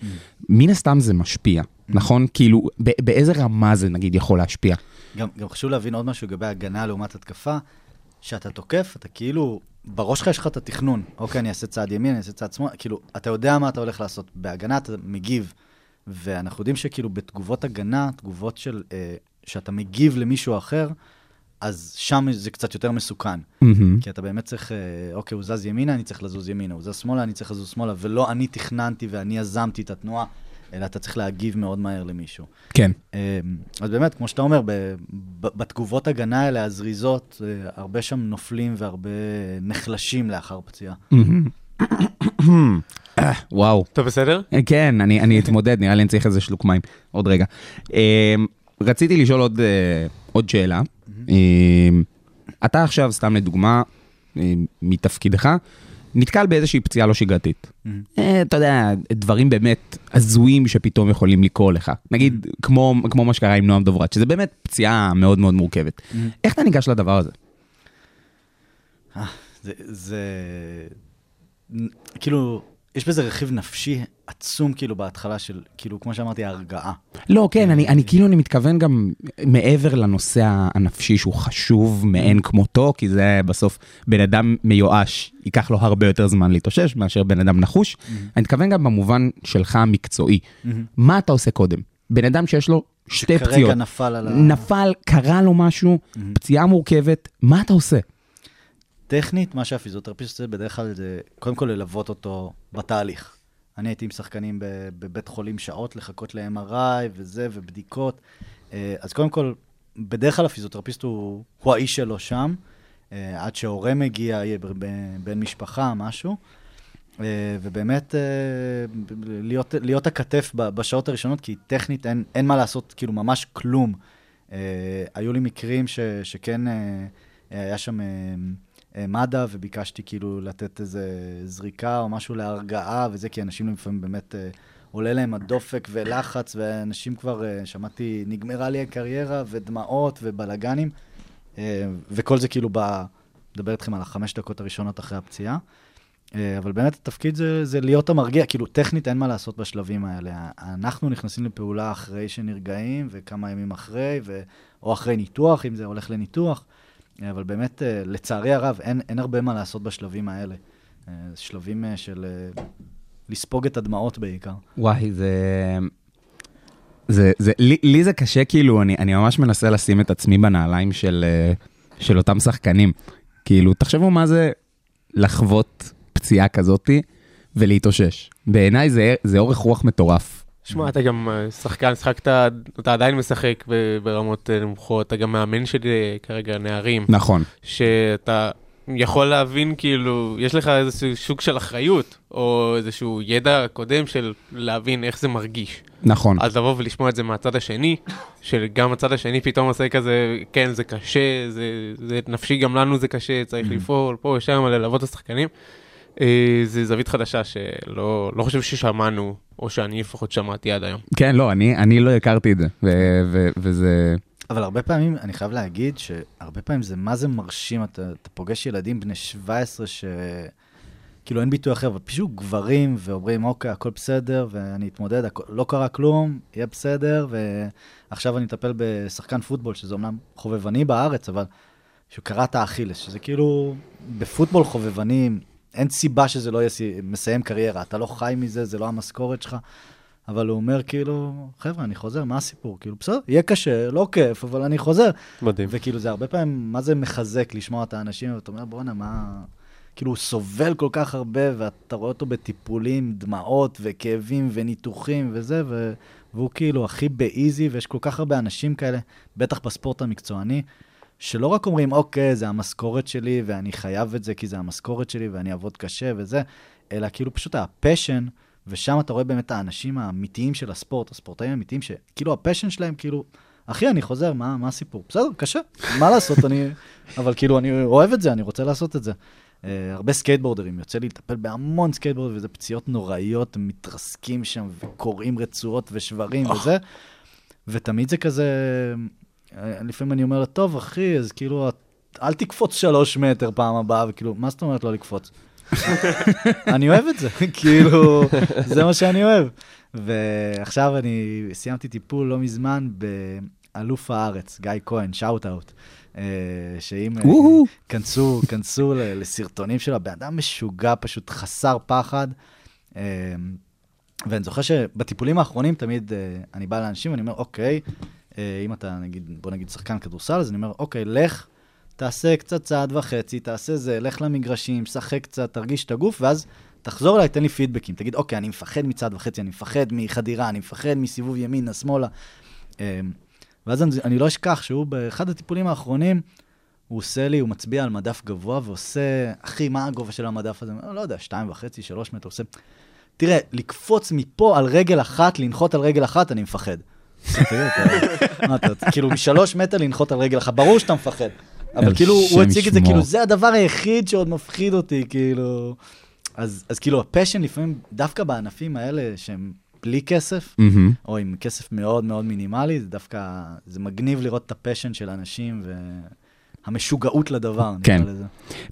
מן הסתם זה משפיע, נכון? כאילו, באיזה רמה זה נגיד יכול להשפיע? גם, גם חשוב להבין עוד משהו לגבי הגנה לעומת התקפה, שאתה תוקף, אתה כאילו, בראש שלך יש לך את התכנון. אוקיי, אני אעשה צעד ימין, אני אעשה צעד שמאל, כאילו, אתה יודע מה אתה הולך לעשות. בהגנה אתה מגיב. ואנחנו יודעים שכאילו בתגובות הגנה, תגובות של, אה, שאתה מגיב למישהו אחר, אז שם זה קצת יותר מסוכן. מהמם. כי אתה באמת צריך, אה, אוקיי, הוא זז ימינה, אני צריך לזוז ימינה, הוא זז שמאלה, אני צריך לזוז שמאלה, ולא אני תכננתי ואני יזמתי את התנועה, אלא אתה צריך להגיב מאוד מהר למישהו. כן. אה, אז באמת, כמו שאתה אומר, ב- ב- בתגובות הגנה האלה, הזריזות, אה, הרבה שם נופלים והרבה נחלשים לאחר פציעה. אה, וואו. אתה בסדר? כן, אני, אני אתמודד, נראה לי אני צריך איזה שלוק מים. עוד רגע. רציתי לשאול עוד, עוד שאלה. אה, אתה עכשיו, סתם לדוגמה, אה, מתפקידך, נתקל באיזושהי פציעה לא שגרתית. אה, אתה יודע, דברים באמת הזויים שפתאום יכולים לקרות לך. נגיד, כמו, כמו מה שקרה עם נועם דוברת, שזה באמת פציעה מאוד מאוד מורכבת. איך אתה ניגש לדבר הזה? זה, כאילו, יש בזה רכיב נפשי עצום, כאילו, בהתחלה של, כאילו, כמו שאמרתי, הרגעה. לא, כן, אני, אני כאילו, אני מתכוון גם מעבר לנושא הנפשי שהוא חשוב מאין כמותו, כי זה בסוף בן אדם מיואש, ייקח לו הרבה יותר זמן להתאושש מאשר בן אדם נחוש. אני מתכוון גם במובן שלך המקצועי. מה אתה עושה קודם? בן אדם שיש לו שתי שכרגע פציעות, נפל על ה... נפל, קרה לו משהו, פציעה מורכבת, מה אתה עושה? טכנית, מה שהפיזיותרפיסט עושה בדרך כלל זה קודם כל ללוות אותו בתהליך. אני הייתי עם שחקנים בבית חולים שעות, לחכות ל-MRI וזה, ובדיקות. אה, אז קודם כל, בדרך כלל הפיזיותרפיסט הוא, הוא האיש שלו שם, אה, עד שהורה מגיע, יהיה בן משפחה, משהו. אה, ובאמת, להיות, להיות הכתף בשעות הראשונות, כי טכנית אין, אין מה לעשות, כאילו ממש כלום. היו לי מקרים ש, שכן היה שם מד"א, וביקשתי כאילו לתת איזה זריקה או משהו להרגעה וזה, כי אנשים לפעמים באמת אה, עולה להם הדופק ולחץ, ואנשים כבר, אה, שמעתי, נגמרה לי הקריירה, ודמעות ובלאגנים, אה, וכל זה כאילו בא, מדבר איתכם על החמש דקות הראשונות אחרי הפציעה. אה, אבל באמת התפקיד זה, זה להיות המרגיע, כאילו טכנית אין מה לעשות בשלבים האלה. אנחנו נכנסים לפעולה אחרי שנרגעים, וכמה ימים אחרי, ו... או אחרי ניתוח, אם זה הולך לניתוח, אה, אבל באמת, אה, לצערי הרב, אין, אין הרבה מה לעשות בשלבים האלה. אה, שלבים אה, של לספוג את הדמעות בעיקר. וואי, זה... זה, זה, לי, לי זה קשה, כאילו, אני, אני ממש מנסה לשים את עצמי בנעליים של, של אותם שחקנים. כאילו, תחשבו מה זה לחוות פציעה כזאתי ולהתאושש. בעיניי זה, זה אורך רוח מטורף. שמע, אתה גם אה, שחקן, שחקת, אתה עדיין משחק ברמות אה, נמוכות, אתה גם מאמן של כרגע נערים, נכון. שאתה יכול להבין, כאילו, יש לך איזשהו סוג של אחריות, או איזשהו ידע קודם של להבין איך זה מרגיש. נכון. אז לבוא ולשמוע את זה מהצד השני, שגם הצד השני פתאום עושה כזה, כן, זה קשה, זה, זה נפשי, גם לנו זה קשה, צריך Mm-hmm. לפעול פה ושם, ללוות את השחקנים. אה, זה זווית חדשה שלא לא חושב ששמענו, או שאני לפחות שמעתי עד היום. כן, לא, אני, אני לא הכרתי את זה, ו- ו- וזה... אבל הרבה פעמים, אני חייב להגיד שהרבה פעמים זה מה זה מרשים, אתה, אתה פוגש ילדים בני 17 ש... כאילו אין ביטוי אחר, אבל פשוט גברים ואומרים, אוקיי, הכל בסדר, ואני אתמודד, הכל, לא קרה כלום, יהיה בסדר, ועכשיו אני אטפל בשחקן פוטבול, שזה אומנם חובבני בארץ, אבל שהוא קרא את האכילס, שזה כאילו, בפוטבול חובבני, אין סיבה שזה לא יהיה סי- מסיים קריירה, אתה לא חי מזה, זה לא המשכורת שלך. אבל הוא אומר כאילו, חבר'ה, אני חוזר, מה הסיפור? כאילו, בסדר, יהיה קשה, לא כיף, אבל אני חוזר. מדהים. וכאילו, זה הרבה פעמים, מה זה מחזק לשמוע את האנשים, ואתה אומר, בואנה, מה... כאילו, הוא סובל כל כך הרבה, ואתה רואה אותו בטיפולים, דמעות וכאבים וניתוחים וזה, ו... והוא כאילו הכי ב easy, ויש כל כך הרבה אנשים כאלה, בטח בספורט המקצועני, שלא רק אומרים, אוקיי, זה המשכורת שלי, ואני חייב את זה כי זה המשכורת שלי, ואני אעבוד קשה וזה, אלא כאילו פשוט ה passion, ושם אתה רואה באמת האנשים האמיתיים של הספורט, הספורטאים האמיתיים, שכאילו ה passion שלהם, כאילו, אחי, אני חוזר, מה, מה הסיפור? בסדר, קשה, מה לעשות, אני... אבל כאילו, אני אוהב את זה, אני רוצה לעשות את זה. אה, הרבה סקייטבורדרים, יוצא לי לטפל בהמון סקייטבורדרים, וזה פציעות נוראיות, מתרסקים שם וקורעים רצועות ושברים וזה, ותמיד זה כזה, לפעמים אני אומר, טוב, אחי, אז כאילו, אל תקפוץ שלוש מטר פעם הבאה, וכאילו, מה זאת אומרת לא לקפוץ? אני אוהב את זה, כאילו, זה מה שאני אוהב. ועכשיו אני סיימתי טיפול לא מזמן באלוף הארץ, גיא כהן, שאוט אאוט. שאם אה. כנסו, כנסו לסרטונים שלו, הבן אדם משוגע, פשוט חסר פחד. אה, ואני זוכר שבטיפולים האחרונים תמיד אה, אני בא לאנשים ואני אומר, אוקיי, אה, אם אתה נגיד, בוא נגיד שחקן כדורסל, אז אני אומר, אוקיי, לך, תעשה קצת צעד וחצי, תעשה זה, לך למגרשים, שחק קצת, תרגיש את הגוף, ואז תחזור אליי, תן לי פידבקים. תגיד, אוקיי, אני מפחד מצעד וחצי, אני מפחד מחדירה, אני מפחד מסיבוב ימינה, שמאלה. אה, ואז אני, אני לא אשכח שהוא באחד הטיפולים האחרונים, הוא עושה לי, הוא מצביע על מדף גבוה ועושה, אחי, מה הגובה של המדף הזה? לא יודע, שתיים וחצי, שלוש מטר, עושה... תראה, לקפוץ מפה על רגל אחת, לנחות על רגל אחת, אני מפחד. כאילו, משלוש מטר לנחות על רגל אחת, ברור שאתה מפחד. אבל כאילו, הוא הציג את זה. כאילו, זה הדבר היחיד שעוד מפחיד אותי, כאילו... אז, אז כאילו, ה passion לפעמים, דווקא בענפים האלה שהם בלי כסף, מהמם. או עם כסף מאוד מאוד מינימלי, זה דווקא, זה מגניב לראות את ה passion של האנשים והמשוגעות לדבר, כן. נקרא לזה.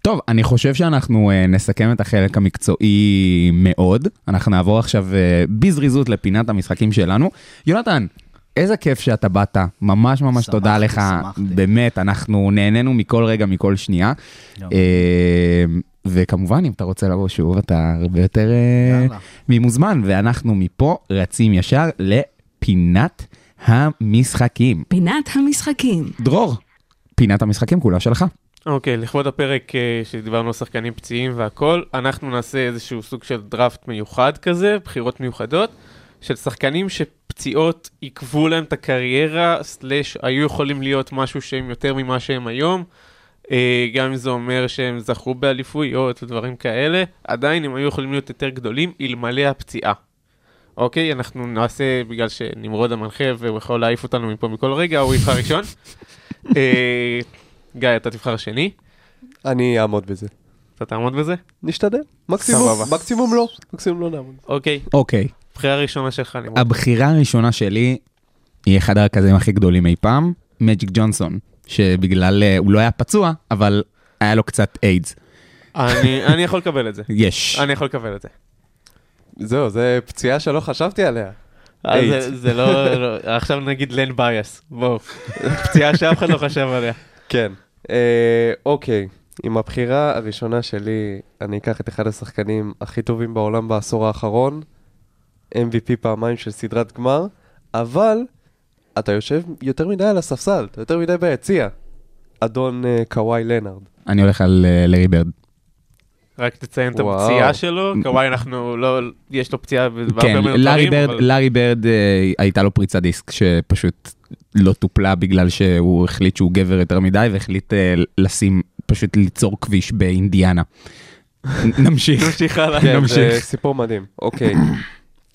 טוב, אני חושב שאנחנו uh, נסכם את החלק המקצועי מאוד. אנחנו נעבור עכשיו uh, בזריזות לפינת המשחקים שלנו. יונתן, איזה כיף שאתה באת, ממש ממש שמחתי, תודה לך. שמחתי. באמת, אנחנו נהנינו מכל רגע, מכל שנייה. אה, וכמובן, אם אתה רוצה לבוא שוב, אתה הרבה יותר אה, יאללה. ממוזמן. ואנחנו מפה רצים ישר לפינת המשחקים. פינת המשחקים. דרור, פינת המשחקים כולה שלך. אוקיי, לכבוד הפרק אה, שדיברנו על שחקנים פציעים והכל, אנחנו נעשה איזשהו סוג של דראפט מיוחד כזה, בחירות מיוחדות, של שחקנים שפציעות עיכבו להם את הקריירה, סלאש היו יכולים להיות משהו שהם יותר ממה שהם היום. אה, גם אם זה אומר שהם זכו באליפויות ודברים כאלה, עדיין הם היו יכולים להיות יותר גדולים אלמלא הפציעה. אוקיי, אנחנו נעשה, בגלל שנמרוד המנחה והוא יכול להעיף אותנו מפה מכל רגע, הוא יבחר ראשון. אה, גיא, אתה תבחר שני, אני אעמוד בזה. אתה תעמוד בזה? נשתדל. מקסימום. מקסימום לא. מקסימום לא נעמוד. אוקיי, אוקיי, בחירה ראשונה שלך, נמרוד. הבחירה הראשונה שלי היא אחד הרכזים הכי גדולים אי פעם, מג'יק ג'ונסון, שבגלל, אה, הוא לא היה פצוע, אבל היה לו קצת איידס. אני אני יכול לקבל את זה. יש. אני יכול לקבל את זה. זהו, זה פציעה שלא חשבתי עליה. אז איידס. זה- זה לא, לא- עכשיו נגיד לן ביאס, בואו. פציעה שאף אחד לא חשב עליה. כן. אה, אוקיי. עם הבחירה הראשונה שלי, אני אקח את אחד השחקנים הכי טובים בעולם בעשור האחרון, MVP פעמיים של סדרת גמר, אבל אתה יושב יותר מדי על הספסל, אתה יותר מדי ביציע. אדון אה, קוואי לנארד. אני הולך על אה, לארי בירד. רק תציין את. הפציעה שלו, קוואי אנחנו לא, יש לו פציעה בהרבה כן, לארי ברד, אבל- לארי ברד אה, הייתה לו פריצת דיסק שפשוט לא טופלה בגלל שהוא החליט שהוא גבר יותר מדי והחליט אה, לשים, פשוט ליצור כביש באינדיאנה. נמשיך. נמשיך הלאה. כן, נמשיך. זה סיפור מדהים. אוקיי.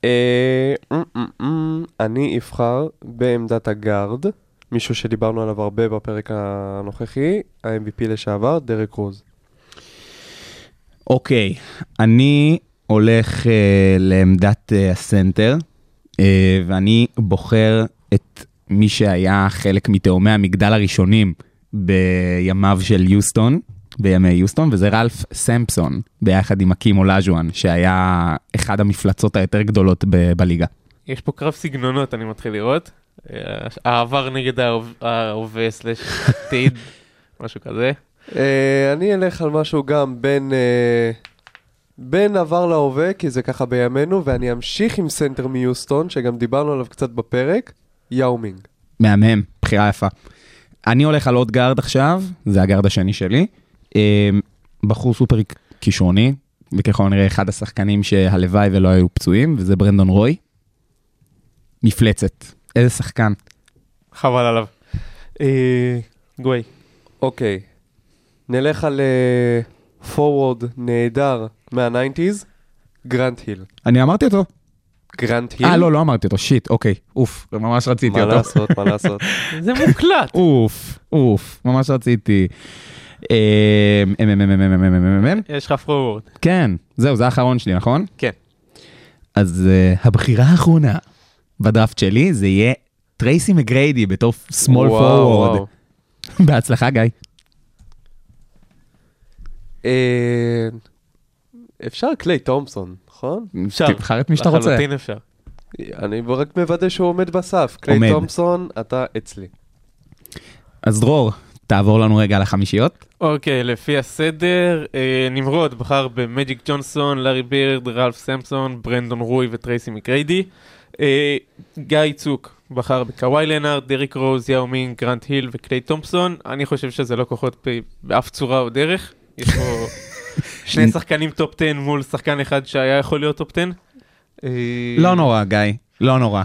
אה, אמ, אמ, אני אבחר בעמדת הגארד, מישהו שדיברנו עליו הרבה בפרק הנוכחי, ה-MVP לשעבר, דרק רוז. אוקיי, אני הולך אה, לעמדת אה, הסנטר, אה, ואני בוחר את מי שהיה חלק מתאומי המגדל הראשונים בימיו של יוסטון, בימי יוסטון, וזה רלף סמפסון, ביחד עם אקים אולאז'ואן, שהיה אחד המפלצות היותר גדולות ב- בליגה. יש פה קרב סגנונות, אני מתחיל לראות. אה, העבר נגד ההווה- סלש עתיד, משהו כזה. אה, אני אלך על משהו גם בין, אה, בין עבר להווה, כי זה ככה בימינו, ואני אמשיך עם סנטר מיוסטון, שגם דיברנו עליו קצת בפרק, יאו מינג. מהמם, בחירה יפה. אני הולך על עוד גארד עכשיו, זה הגארד השני שלי. אה, בחור סופר כישרוני, וככל הנראה אחד השחקנים שהלוואי ולא היו פצועים, וזה ברנדון רוי. מפלצת, איזה שחקן. חבל עליו. אה, גווי. אוקיי, נלך על פורוורד נהדר מה-90's, גרנט היל. אני אמרתי אותו. גרנט היל? אה, לא, לא אמרתי אותו, shit, אוקיי, אוף, ממש רציתי מה אותו. לעשות, מה לעשות. זה מוקלט. אוף, אוף, ממש רציתי. יש לך פורוורד. כן, זהו, זה האחרון שלי, נכון? כן. אז אה, הבחירה האחרונה בדראפט שלי זה יהיה טרייסי מגריידי בתור small forward. בהצלחה, גיא. אה, אפשר קליי תומפסון, נכון? אפשר. תבחר את מי שאתה רוצה. לחלוטין אפשר. אני רק מוודא שהוא עומד בסף. קליי תומפסון, אתה אצלי. אז דרור, תעבור לנו רגע על החמישיות. אוקיי, לפי הסדר, אה, נמרוד בחר במג'יק ג'ונסון, לארי בירד, רלף סמפסון, ברנדון רוי וטרייסי מגריידי. אה, גיא צוק בחר בקוואי לנארד, דריק רוז, יאו מינג, גרנט היל וקליי תומפסון. אני חושב שזה לא כוחות ב- באף צורה או דרך. יש פה שני שחקנים טופ 10 מול שחקן אחד שהיה יכול להיות טופ 10. אה, לא נורא, גיא, לא נורא.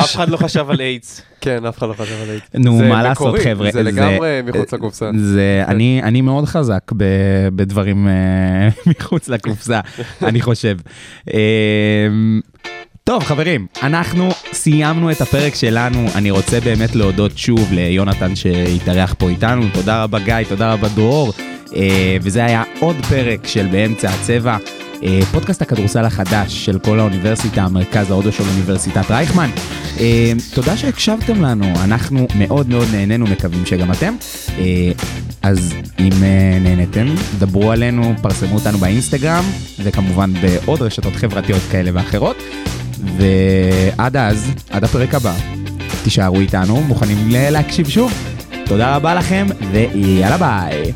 אף אחד לא חשב על איידס. כן, אף אחד לא חשב על הייתי. נו, מה לעשות, חבר'ה? זה לגמרי מחוץ לקופסה. זה, אני, אני מאוד חזק בדברים אה, מחוץ לקופסה, אני חושב. אה, טוב, חברים, אנחנו סיימנו את הפרק שלנו. אני רוצה באמת להודות שוב ליונתן שהתארח פה איתנו. תודה רבה, גיא, תודה רבה, דרור. אה, וזה היה עוד פרק של באמצע הצבע. אה, פודקאסט הכדורסל החדש של כל האוניברסיטה, מרכז ההודו של אוניברסיטת רייכמן. אה, תודה שהקשבתם לנו, אנחנו מאוד מאוד נהנינו, מקווים שגם אתם. אה, אז אם נהניתם, דברו עלינו, פרסמו אותנו באינסטגרם, וכמובן בעוד רשתות חברתיות כאלה ואחרות. ועד אז, עד הפרק הבא, תישארו איתנו, מוכנים להקשיב שוב. תודה רבה לכם, ויאללה ביי.